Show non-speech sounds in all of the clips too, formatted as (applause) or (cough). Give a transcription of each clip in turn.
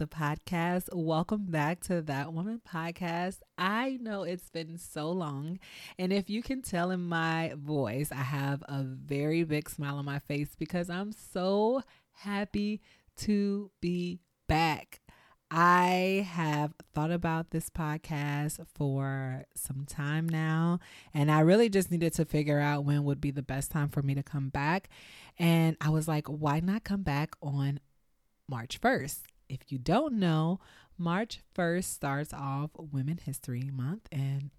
the podcast. Welcome back to That Woman Podcast. I know it's been so long, and if you can tell in my voice, I have a very big smile on my face because I'm so happy to be back. I have thought about this podcast for some time now, and I really just needed to figure out when would be the best time for me to come back. And I was like, why not come back on March 1st? If you don't know, March 1st starts off Women History Month, and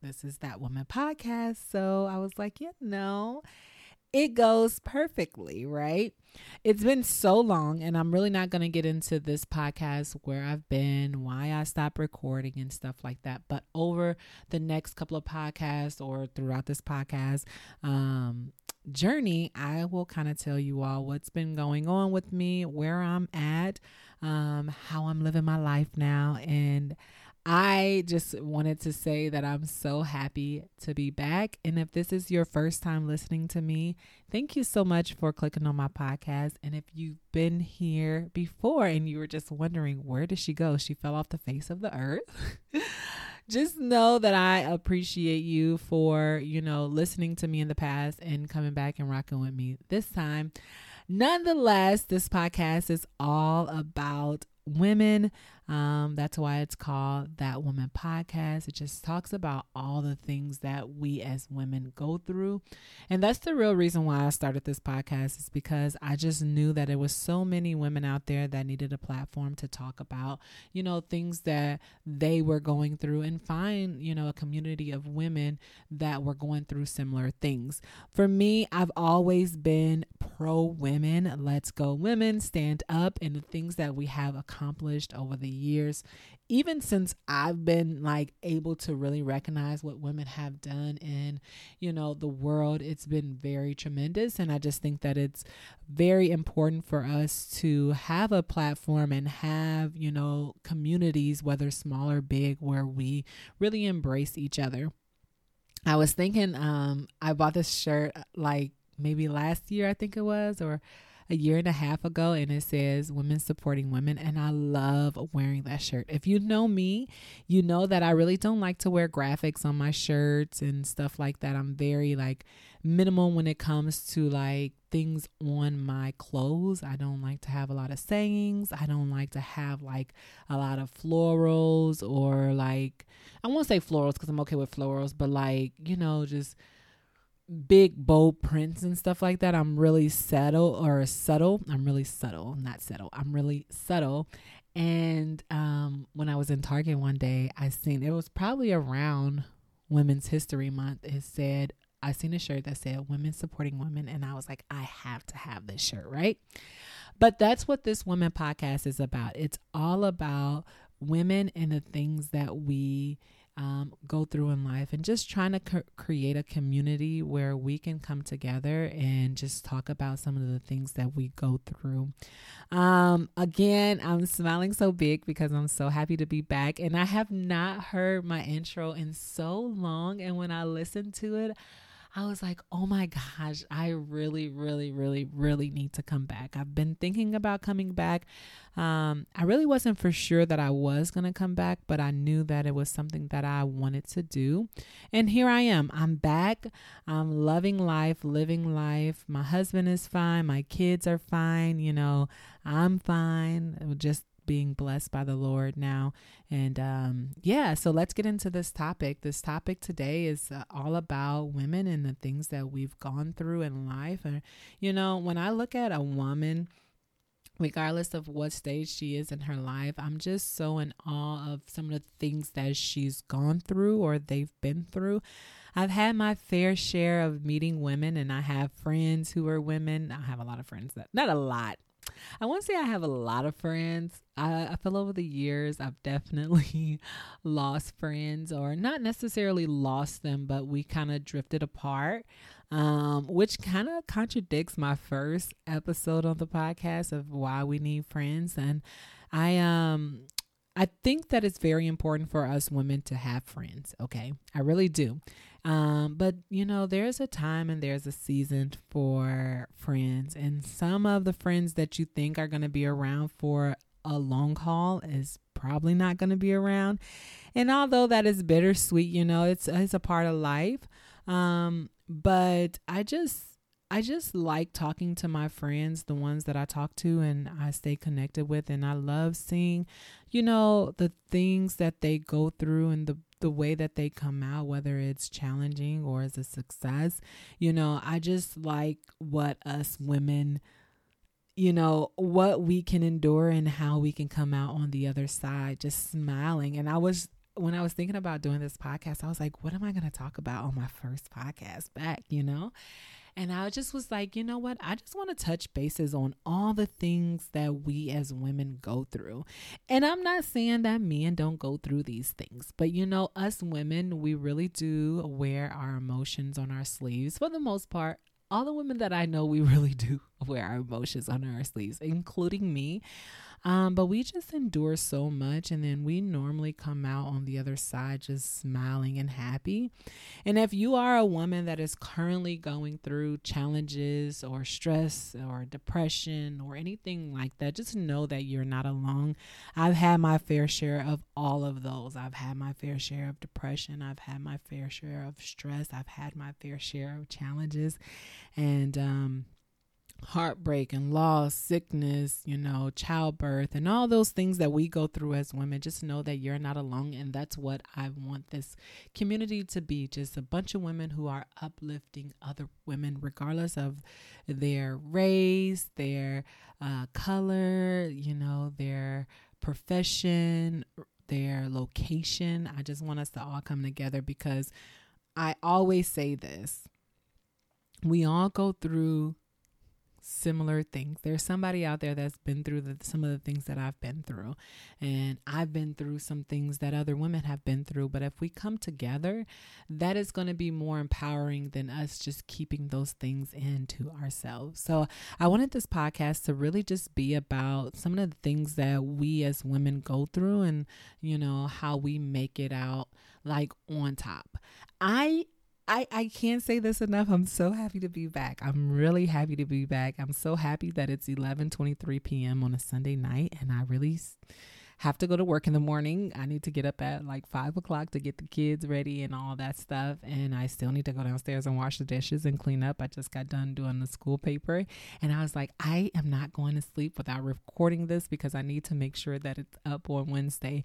this is that woman podcast. So I was like, you know, it goes perfectly, right? It's been so long, and I'm really not going to get into this podcast where I've been, why I stopped recording, and stuff like that. But over the next couple of podcasts or throughout this podcast, um, journey, I will kind of tell you all what's been going on with me, where I'm at, um, how I'm living my life now, and I just wanted to say that I'm so happy to be back. And if this is your first time listening to me, thank you so much for clicking on my podcast. And if you've been here before and you were just wondering, where did she go? She fell off the face of the earth. (laughs) just know that I appreciate you for, you know, listening to me in the past and coming back and rocking with me this time. Nonetheless, this podcast is all about women. Um, that's why it's called That Woman Podcast. It just talks about all the things that we as women go through. And that's the real reason why I started this podcast is because I just knew that there was so many women out there that needed a platform to talk about, you know, things that they were going through and find, you know, a community of women that were going through similar things. For me, I've always been pro women. Let's go women, stand up and the things that we have accomplished over the years, even since I've been like able to really recognize what women have done in, you know, the world, it's been very tremendous. And I just think that it's very important for us to have a platform and have, you know, communities, whether small or big, where we really embrace each other. I was thinking, um, I bought this shirt like maybe last year, I think it was, or a year and a half ago and it says women supporting women and I love wearing that shirt. If you know me, you know that I really don't like to wear graphics on my shirts and stuff like that. I'm very like minimal when it comes to like things on my clothes. I don't like to have a lot of sayings. I don't like to have like a lot of florals or like I won't say florals because I'm okay with florals, but like, you know, just big bold prints and stuff like that. I'm really subtle or subtle. I'm really subtle, not subtle. I'm really subtle. And um, when I was in Target one day, I seen it was probably around Women's History Month. It said I seen a shirt that said "Women Supporting Women," and I was like, I have to have this shirt, right? But that's what this women podcast is about. It's all about women and the things that we um, go through in life and just trying to create a community where we can come together and just talk about some of the things that we go through. Um, again, I'm smiling so big because I'm so happy to be back, and I have not heard my intro in so long. And when I listened to it, I was like, oh my gosh, I really, really, really, really need to come back. I've been thinking about coming back. Um, I really wasn't for sure that I was going to come back, but I knew that it was something that I wanted to do. And here I am. I'm back. I'm loving life, living life. My husband is fine. My kids are fine. You know, I'm fine. Just being blessed by the Lord now. And um, yeah, so let's get into this topic. This topic today is uh, all about women and the things that we've gone through in life. And, you know, when I look at a woman, regardless of what stage she is in her life, I'm just so in awe of some of the things that she's gone through or they've been through. I've had my fair share of meeting women, and I have friends who are women. I have a lot of friends that, not a lot, I won't say I have a lot of friends. I, I feel over the years I've definitely (laughs) lost friends, or not necessarily lost them, but we kind of drifted apart, um, which kind of contradicts my first episode on the podcast of why we need friends. And I um I think that it's very important for us women to have friends. Okay, I really do. Um, but you know, there's a time and there's a season for friends, and some of the friends that you think are going to be around for a long haul is probably not going to be around. And although that is bittersweet, you know, it's it's a part of life. Um, but I just I just like talking to my friends, the ones that I talk to and I stay connected with. And I love seeing, you know, the things that they go through and the, the way that they come out, whether it's challenging or as a success. You know, I just like what us women, you know, what we can endure and how we can come out on the other side just smiling. And I was, when I was thinking about doing this podcast, I was like, what am I going to talk about on my first podcast back, you know? And I just was like, you know what? I just want to touch bases on all the things that we as women go through. And I'm not saying that men don't go through these things, but you know, us women, we really do wear our emotions on our sleeves for the most part all the women that I know, we (laughs) really do wear our emotions on our sleeves, including me. Um, but we just endure so much, and then we normally come out on the other side just smiling and happy. And if you are a woman that is currently going through challenges or stress or depression or anything like that, just know that you're not alone. I've had my fair share of all of those. I've had my fair share of depression, I've had my fair share of stress, I've had my fair share of challenges. And, um, heartbreak and loss, sickness, you know, childbirth, and all those things that we go through as women, just know that you're not alone. And that's what I want this community to be just a bunch of women who are uplifting other women, regardless of their race, their uh, color, you know, their profession, their location. I just want us to all come together because I always say this. We all go through similar things. There's somebody out there that's been through the, some of the things that I've been through. And I've been through some things that other women have been through. But if we come together, that is going to be more empowering than us just keeping those things into ourselves. So I wanted this podcast to really just be about some of the things that we as women go through and, you know, how we make it out like on top. I I, I can't say this enough. I'm so happy to be back. I'm really happy to be back. I'm so happy that it's 11:23 p.m. on a Sunday night, and I really have to go to work in the morning. I need to get up at like five o'clock to get the kids ready and all that stuff. And I still need to go downstairs and wash the dishes and clean up. I just got done doing the school paper. And I was like, I am not going to sleep without recording this because I need to make sure that it's up on Wednesday.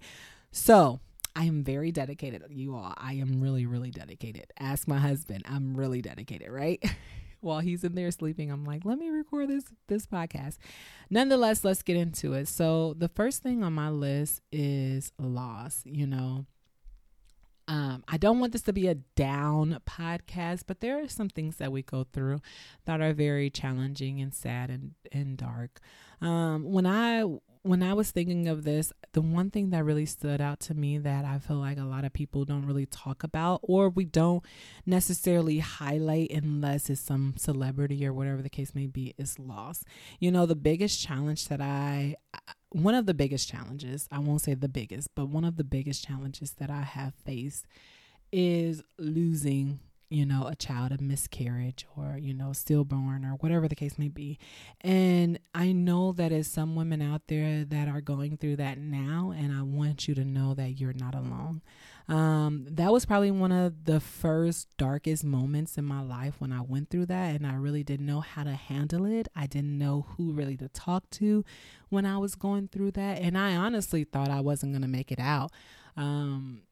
So I am very dedicated, you all. I am really, really dedicated. Ask my husband. I'm really dedicated, right? (laughs) While he's in there sleeping, I'm like, let me record this this podcast. Nonetheless, let's get into it. So the first thing on my list is loss, you know. Um, I don't want this to be a down podcast, but there are some things that we go through that are very challenging and sad and, and dark. Um, when I when I was thinking of this, the one thing that really stood out to me that I feel like a lot of people don't really talk about or we don't necessarily highlight unless it's some celebrity or whatever the case may be is loss. You know, the biggest challenge that I one of the biggest challenges, I won't say the biggest, but one of the biggest challenges that I have faced is losing you know, a child, a miscarriage, or, you know, stillborn, or whatever the case may be. And I know that there's some women out there that are going through that now, and I want you to know that you're not alone. Um, that was probably one of the first darkest moments in my life when I went through that, and I really didn't know how to handle it. I didn't know who really to talk to when I was going through that, and I honestly thought I wasn't going to make it out. Um,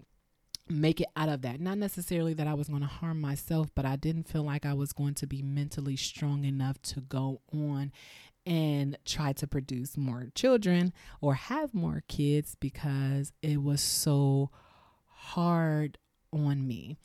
make it out of that. Not necessarily that I was going to harm myself, but I didn't feel like I was going to be mentally strong enough to go on and try to produce more children or have more kids because it was so hard on me.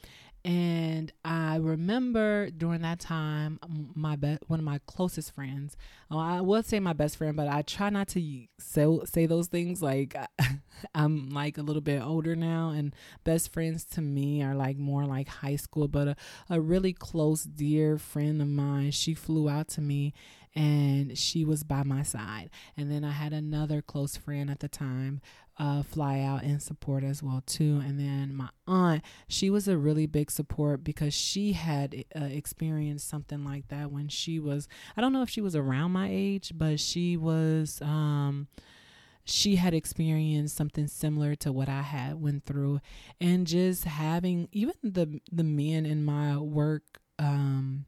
And I remember during that time, my be- one of my closest friends, I would say my best friend, but I try not to say, say those things. Like (laughs) I'm like a little bit older now, and best friends to me are like more like high school. But a, a really close, dear friend of mine, she flew out to me and she was by my side. And then I had another close friend at the time uh, fly out and support as well too. And then my aunt, she was a really big support because she had uh, experienced something like that when she was. I don't know if she was around my age, but she was. Um, she had experienced something similar to what I had went through, and just having even the the men in my work. Um,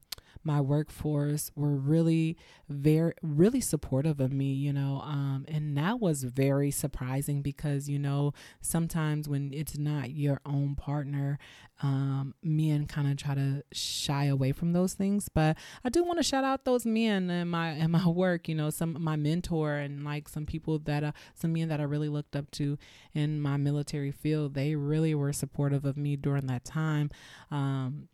my workforce were really very really supportive of me you know um, and that was very surprising because you know sometimes when it's not your own partner um, men kind of try to shy away from those things but i do want to shout out those men in my in my (laughs) work you know some my mentor and like some people that uh, some men that i really looked up to in my military field they really were supportive of me during that time um,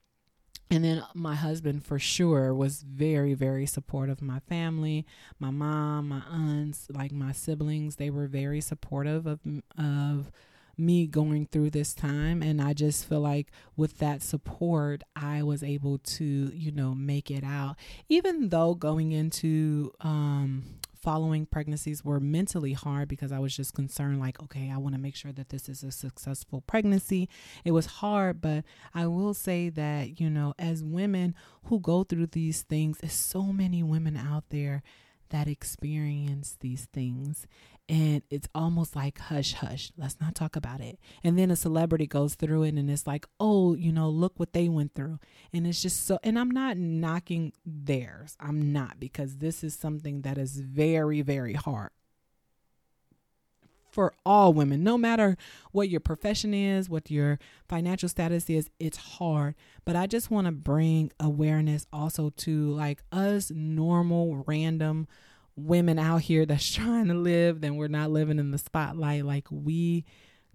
and then my husband for sure was very very supportive. My family my mom my aunts like my siblings they were very supportive of of me going through this time. And i just feel like with that support i was able to you know make it out. Even though going into um following pregnancies were mentally hard because I was just concerned, like, okay, I want to make sure that this is a successful pregnancy. It was hard, but I will say that, you know, as women who go through these things, there's so many women out there that experience these things and it's almost like hush hush let's not talk about it. And then a celebrity goes through it and it's like oh you know look what they went through. And it's just so and i'm not knocking theirs. I'm not because this is something that is very very hard for all women, no matter what your profession is, what your financial status is, it's hard. But I just want to bring awareness also to like us normal, random women out here that's (laughs) trying to live and we're not living in the spotlight. Like we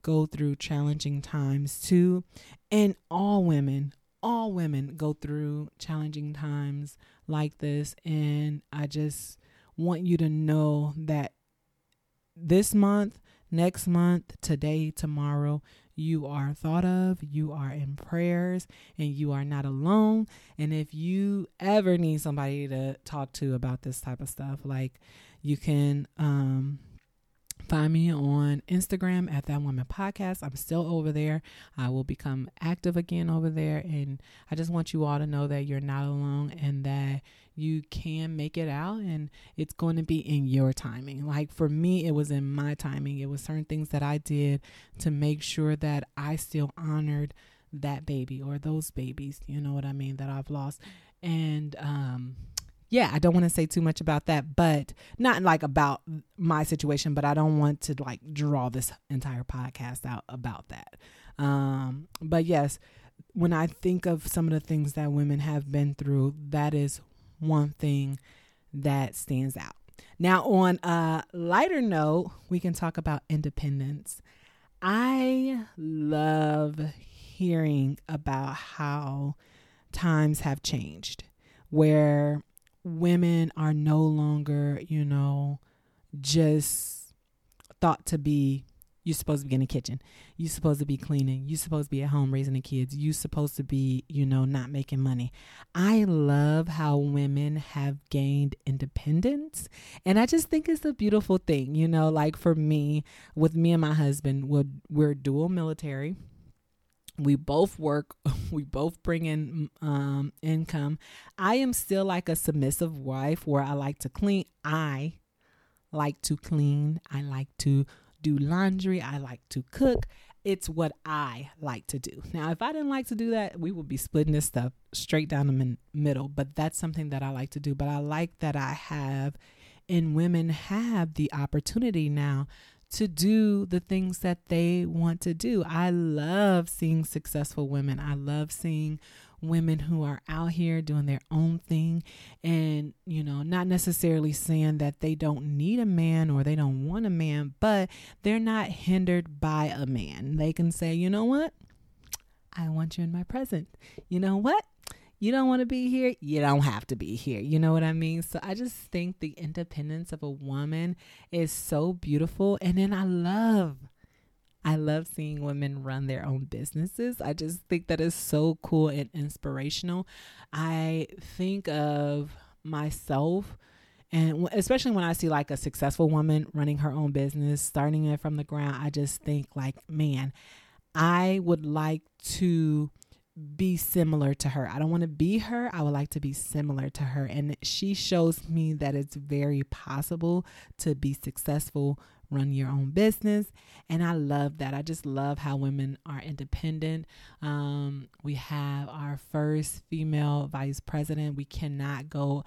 go through challenging times too. And all women, all women go through challenging times like this. And I just want you to know that this month, next month, today, tomorrow, you are thought of, you are in prayers, and you are not alone. And if you ever need somebody to talk to about this type of stuff, like you can um, Find me on Instagram at That Woman Podcast. I'm still over there. I will become active again over there. And I just want you all to know that you're not alone and that you can make it out and it's going to be in your timing. Like for me, it was in my timing. It was certain things that I did to make sure that I still honored that baby or those babies, you know what I mean, that I've lost. And um yeah, I don't want to say too much about that, but not like about my situation, but I don't want to like draw this entire podcast out about that. Um, but yes, when I think of some of the things that women have been through, that is one thing that stands out. Now, on a lighter note, we can talk about independence. I love hearing about how times have changed, where women are no longer, you know, just thought to be you're supposed to be in the kitchen. You're supposed to be cleaning. You're supposed to be at home raising the kids. You're supposed to be, you know, not making money. I love how women have gained independence. And I just think it's a beautiful thing. You know, like for me, with me and my husband, we're, we're dual military we both work (laughs) we both bring in um, income i am still like a submissive wife where i like to clean i like to clean i like to do laundry i like to cook it's what i like to do now if i didn't like to do that we would be splitting this stuff straight down the min- middle but that's something that i like to do but i like that i have and women have the opportunity now to do the things that they want to do. I love seeing successful women. I love seeing women who are out here doing their own thing and, you know, not necessarily saying that they don't need a man or they don't want a man, but they're not hindered by a man. They can say, you know what? I want you in my presence. You know what? you don't want to be here, you don't have to be here. You know what I mean? So I just think the independence of a woman is so beautiful. And then I love, I love seeing women run their own businesses. I just think that is so cool and inspirational. I think of myself and especially when I see like a successful woman running her own business, starting it from the ground, I just think like, man, I would like to be similar to her. I don't want to be her. I would like to be similar to her. And she shows me that it's very possible to be successful, run your own business. And I love that. I just love how women are independent. Um, we have our first female vice president. We cannot go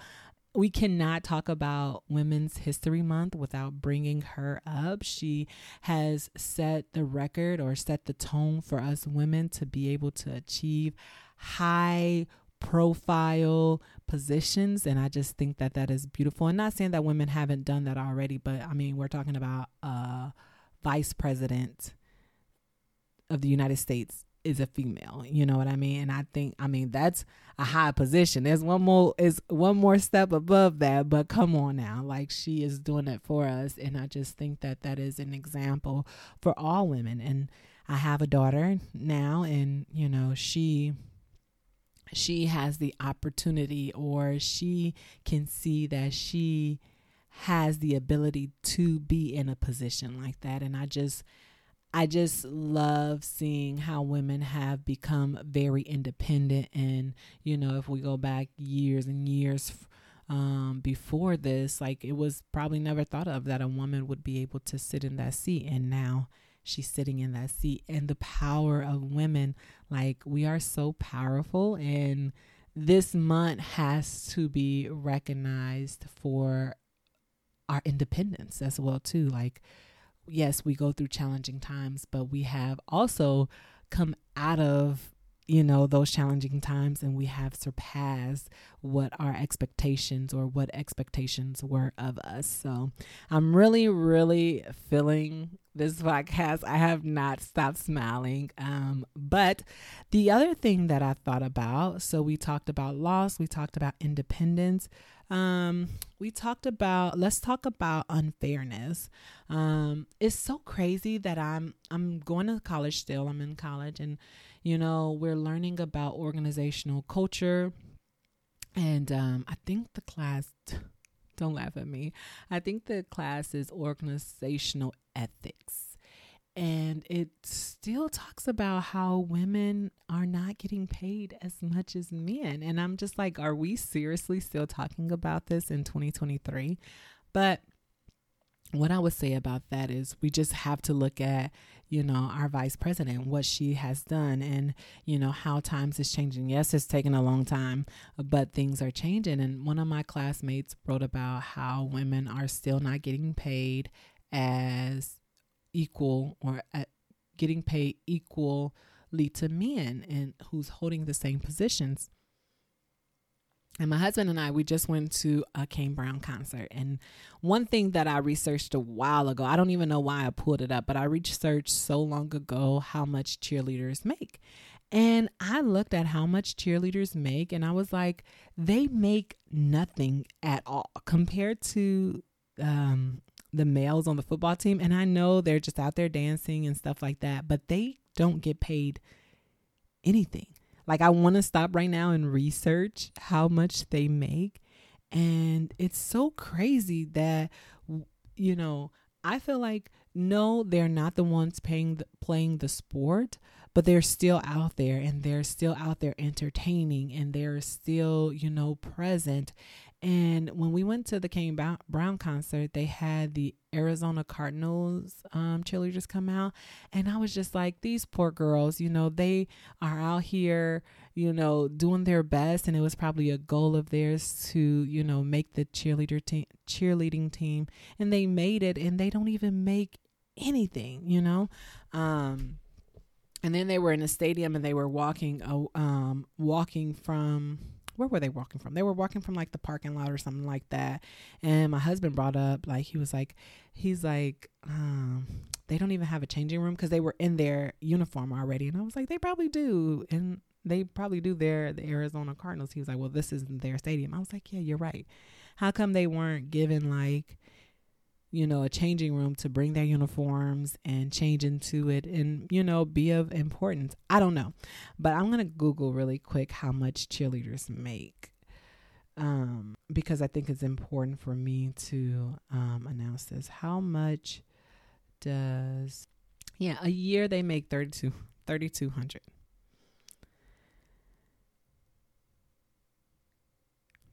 we cannot talk about Women's History Month without bringing her up. She has set the record or set the tone for us women to be able to achieve high profile positions and i just think that that is beautiful and I'm not saying that women haven't done that already but i mean we're talking about a vice president of the united states is a female. You know what I mean? And I think I mean that's a high position. There's one more is one more step above that, but come on now. Like she is doing it for us and I just think that that is an example for all women and I have a daughter now and you know, she she has the opportunity or she can see that she has the ability to be in a position like that and I just I just love seeing how women have become very independent. And, you know, if we go back years and years um, before this, like it was probably never thought of that a woman would be able to sit in that seat. And now she's sitting in that seat. And the power of women, like we are so powerful. And this month has to be recognized for our independence as well, too. Like, yes, we go through challenging times, but we have also come out of you know those challenging times and we have surpassed what our expectations or what expectations were of us so i'm really really feeling this podcast i have not stopped smiling um, but the other thing that i thought about so we talked about loss we talked about independence um, we talked about let's talk about unfairness. Um, it's so crazy that I'm I'm going to college still. I'm in college and you know, we're learning about organizational culture. And um, I think the class don't laugh at me. I think the class is organizational ethics and it still talks about how women are not getting paid as much as men. And I'm just like, are we seriously still talking about this in 2023? But what I would say about that is we just have to look at, you know, our vice president, what she has done, and, you know, how times is changing. Yes, it's taken a long time, but things are changing. And one of my classmates wrote about how women are still not getting paid as equal or at getting paid equally to men and who's holding the same positions. And my husband and I, we just went to a Kane Brown concert. And one thing that I researched a while ago, I don't even know why I pulled it up, but I researched so long ago how much cheerleaders make. And I looked at how much cheerleaders make, and I was like, they make nothing at all compared to um, the males on the football team. And I know they're just out there dancing and stuff like that, but they don't get paid anything. Like, I want to stop right now and research how much they make. And it's so crazy that, you know, I feel like no, they're not the ones paying the, playing the sport, but they're still out there and they're still out there entertaining and they're still, you know, present. And when we went to the Kane Brown concert, they had the Arizona Cardinals um, cheerleaders come out. And I was just like, these poor girls, you know, they are out here, you know, doing their best. And it was probably a goal of theirs to, you know, make the cheerleader cheerleading team. And they made it and they don't even make anything, you know? Um, and then they were in a stadium and they were walking, uh, um, walking from where were they walking from? They were walking from like the parking lot or something like that. And my husband brought up like he was like he's like um they don't even have a changing room because they were in their uniform already. And I was like they probably do. And they probably do their the Arizona Cardinals. He was like, "Well, this isn't their stadium." I was like, "Yeah, you're right. How come they weren't given like you know, a changing room to bring their uniforms and change into it and, you know, be of importance. I don't know. But I'm going to Google really quick how much cheerleaders make. um, because I think it's important for me to um, announce this. How much does yeah a year they make 32 3200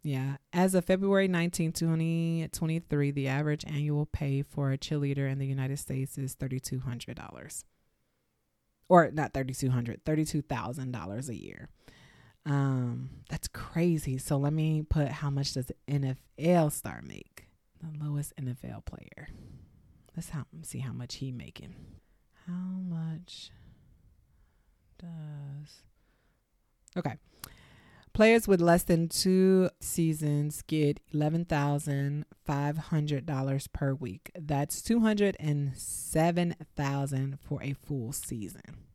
Yeah. As of February 19, 2023, the average annual pay for a cheerleader in the United States is $3,200. Or not $3,200, $32,000 a year. Um, that's crazy. So let me put how much does NFL star make? The lowest NFL player. Let's how, see how much he making. How much does Okay. Players with less than two seasons get $11,500 per week. That's 207,000 for a full season.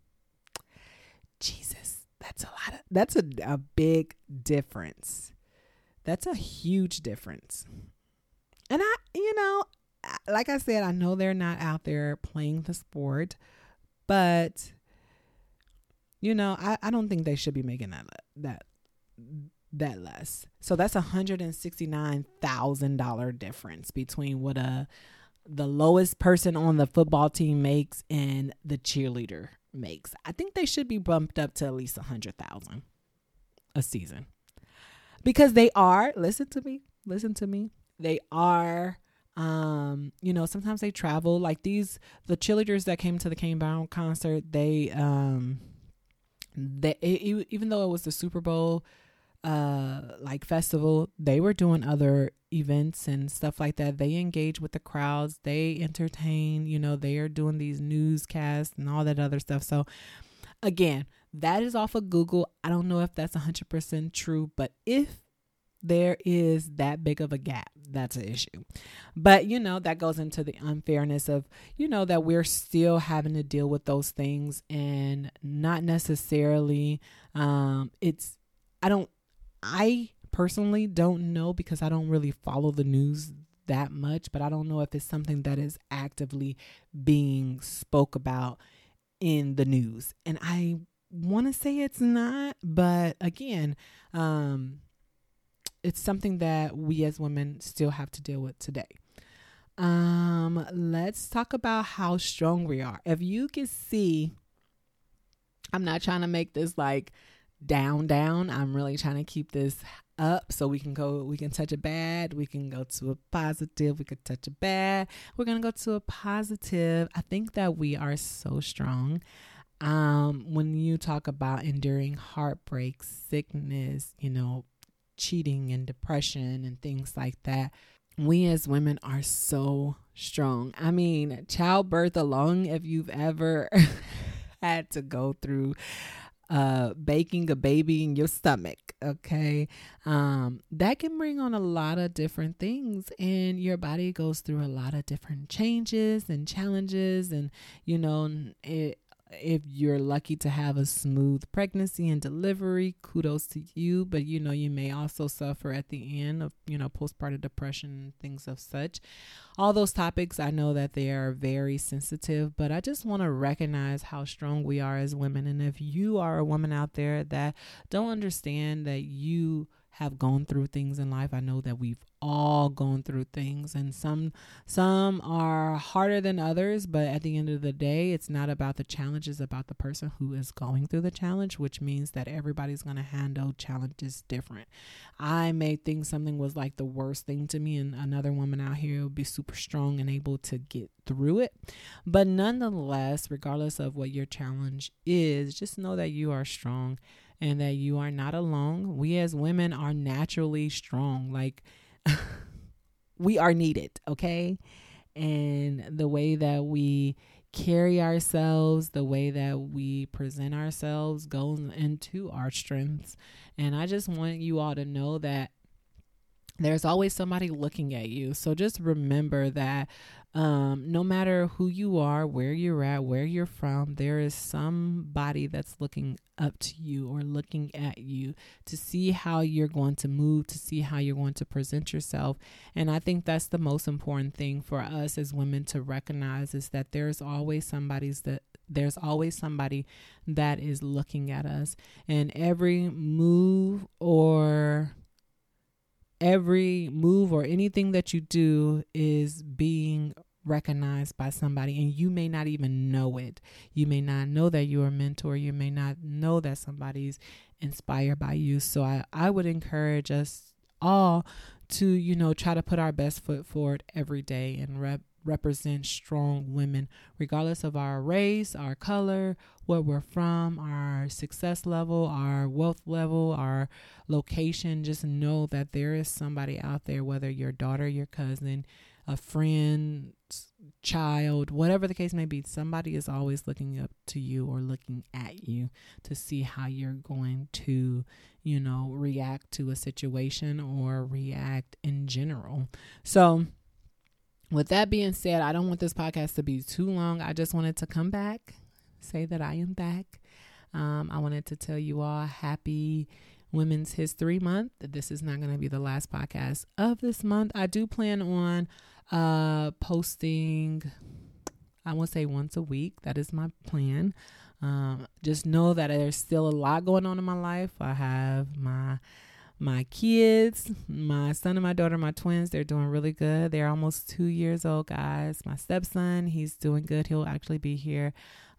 Jesus, that's a lot of that's a, a big difference. That's a huge difference. And I, you know, like I said, I know they're not out there playing the sport, but you know, I, I don't think they should be making that that that less. So that's a hundred and sixty nine thousand dollar difference between what a the lowest person on the football team makes and the cheerleader makes. I think they should be bumped up to at least a hundred thousand a season. Because they are, listen to me, listen to me. They are um, you know, sometimes they travel like these the cheerleaders that came to the Kane Brown concert, they um they even though it was the Super Bowl uh like festival they were doing other events and stuff like that. They engage with the crowds they entertain you know they are doing these newscasts and all that other stuff. So again that is off of google. I don't know if that's 100% true but if there is that big of a gap that's an issue. But you know that goes into the unfairness of you know that we're still having to deal with those things and not necessarily um it's i don't I personally don't know because I don't really follow the news that much, but I don't know if it's something that is actively being spoke about in the news. And I want to say it's not, but again, um, it's something that we as women still have to deal with today. Um, let's talk about how strong we are. If you can see, I'm not trying to make this like down down. I'm really trying to keep this up so we can go we can touch a bad. We can go to a positive. We could touch a bad. We're gonna go to a positive. I think that we are so strong. Um when you talk about enduring heartbreak sickness you know cheating and depression and things like that we as women are so strong. I mean childbirth alone if you've ever (laughs) had to go through uh baking a baby in your stomach okay? Um that can bring on a lot of different things and your body goes through a lot of different changes and challenges and you know it if you're lucky to have a smooth pregnancy and delivery, kudos to you. But you know, you may also suffer at the end of, you know, postpartum depression, things of such. All those topics, I know that they are very sensitive, but I just want to recognize how strong we are as women. And if you are a woman out there that don't understand that you have gone through things in life. I know that we've all going through things and some some are harder than others, but at the end of the day, it's not about the challenge, it's about the person who is going through the challenge, which means that everybody's going to handle challenges different. I may think something was like the worst thing to me and another woman out here will be super strong and able to get through it. But nonetheless, regardless of what your challenge is, just know that you are strong and that you are not alone. We as women are naturally strong. Like (laughs) we are needed, okay? And the way that we carry ourselves, the way that we present ourselves goes into our strengths. And I just want you all to know that there's always somebody looking at you. So just remember that um, no matter who you are, where you're at, where you're from, there is somebody that's looking up to you or looking at you to see how you're going to move, to see how you're going to present yourself. And I think that's the most important thing for us as women to recognize is that there's always somebody's that there's always somebody that is looking at us and every move or every move or anything that you do is being recognized by somebody and you may not even know it. You may not know that you're a mentor. You may not know that somebody's inspired by you. So I, I would encourage us all to, you know, try to put our best foot forward every day and rep represent strong women, regardless of our race, our color, where we're from, our success level, our wealth level, our location. Just know that there is somebody out there, whether your daughter, your cousin, a friend, child, whatever the case may be, somebody is always looking up to you or looking at you to see how you're going to, you know, react to a situation or react in general. So, with that being said, I don't want this podcast to be too long. I just wanted to come back, say that I am back. Um, I wanted to tell you all happy Women's History Month. This is not going to be the last podcast of this month. I do plan on uh, posting, I will say once a week. That is my plan. Um, just know that there's still a lot going on in my life. I have my my kids, my son and my daughter, my twins, they're doing really good. They're almost two years old, guys. My stepson, he's doing good. He'll actually be here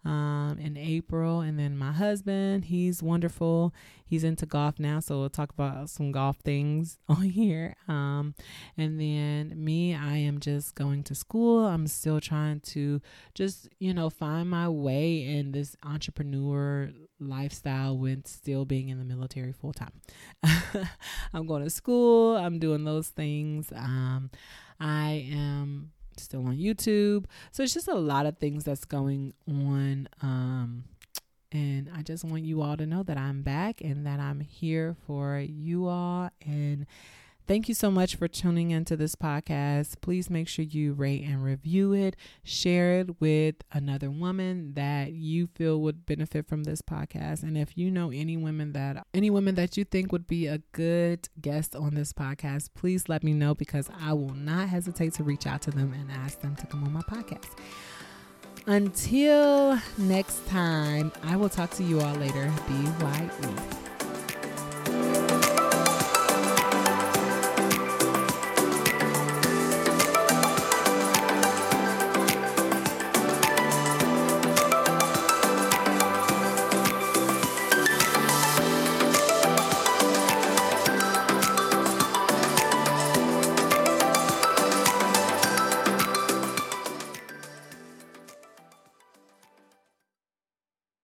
um, in April. And then my husband, he's wonderful. He's into golf now, so we'll talk about some golf things (laughs) on here. Um, and then me, I am just going to school. I'm still trying to just, you know, find my way in this entrepreneur lifestyle with still being in the military full time. (laughs) I'm going to school, I'm doing those things. Um, I am still on YouTube. So it's just a lot of things that's going on. Um, and I just want you all to know that I'm back and that I'm here for you all. And Thank you so much for tuning into this podcast. Please make sure you rate and review it, share it with another woman that you feel would benefit from this podcast. And if you know any women that any women that you think would be a good guest on this podcast, please let me know because I will not hesitate to reach out to them and ask them to come on my podcast. Until next time, I will talk to you all later. BYE.